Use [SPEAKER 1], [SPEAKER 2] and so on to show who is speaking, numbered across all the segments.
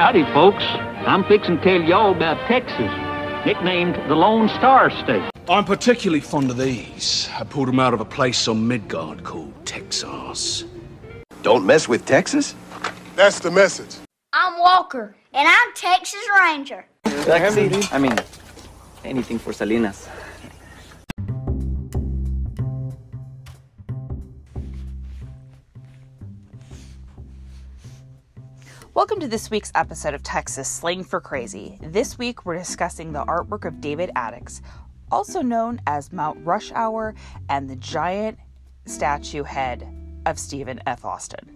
[SPEAKER 1] Howdy, folks. I'm fixing to tell y'all about Texas, nicknamed the Lone Star State.
[SPEAKER 2] I'm particularly fond of these. I pulled them out of a place on Midgard called Texas.
[SPEAKER 3] Don't mess with Texas?
[SPEAKER 4] That's the message.
[SPEAKER 5] I'm Walker, and I'm Texas Ranger.
[SPEAKER 6] Taxi. I mean, anything for Selenas.
[SPEAKER 7] Welcome to this week's episode of Texas Slang for Crazy. This week we're discussing the artwork of David Adickes, also known as Mount Rush Hour, and the giant statue head of Stephen F. Austin.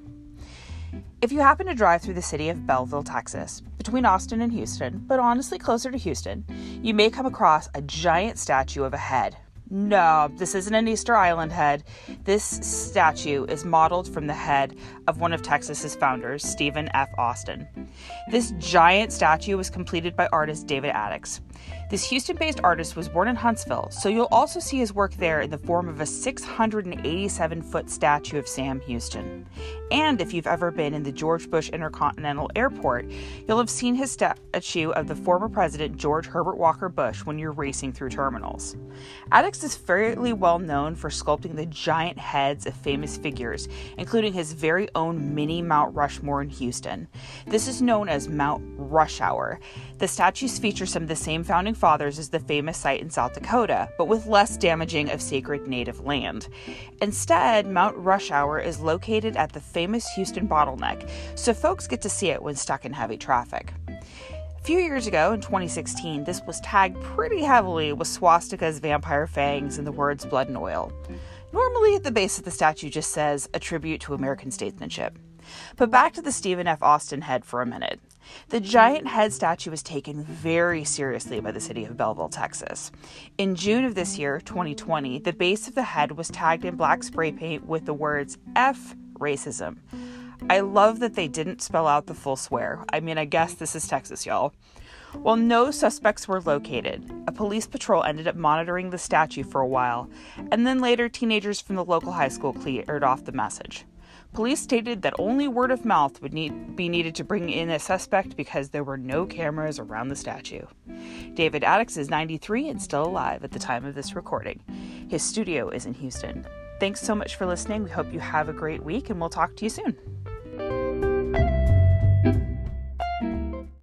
[SPEAKER 7] If you happen to drive through the city of Belleville, Texas, between Austin and Houston, but honestly closer to Houston, you may come across a giant statue of a head no, this isn't an Easter Island head. This statue is modeled from the head of one of Texas's founders, Stephen F. Austin. This giant statue was completed by artist David Adickes. This Houston based artist was born in Huntsville, so you'll also see his work there in the form of a 687 foot statue of Sam Houston. And if you've ever been in the George Bush Intercontinental Airport, you'll have seen his statue of the former president George Herbert Walker Bush when you're racing through terminals. Adickes is fairly well known for sculpting the giant heads of famous figures, including his very own mini Mount Rushmore in Houston. This is known as Mount Rush Hour. The statues feature some of the same founding fathers as the famous site in South Dakota, but with less damaging of sacred native land. Instead, Mount Rush Hour is located at the famous Houston bottleneck, so folks get to see it when stuck in heavy traffic. A few years ago, in 2016, this was tagged pretty heavily with swastikas, vampire fangs, and the words blood and oil. Normally, at the base of the statue just says, a tribute to American statesmanship. But back to the Stephen F. Austin head for a minute. The giant head statue was taken very seriously by the city of Belleville, Texas. In June of this year, 2020, the base of the head was tagged in black spray paint with the words F racism. I love that they didn't spell out the full swear. I mean, I guess this is Texas, y'all. While no suspects were located, a police patrol ended up monitoring the statue for a while, and then later teenagers from the local high school cleared off the message. Police stated that only word of mouth would need, be needed to bring in a suspect because there were no cameras around the statue. David Adickes is 93 and still alive at the time of this recording. His studio is in Houston. Thanks so much for listening. We hope you have a great week and we'll talk to you soon.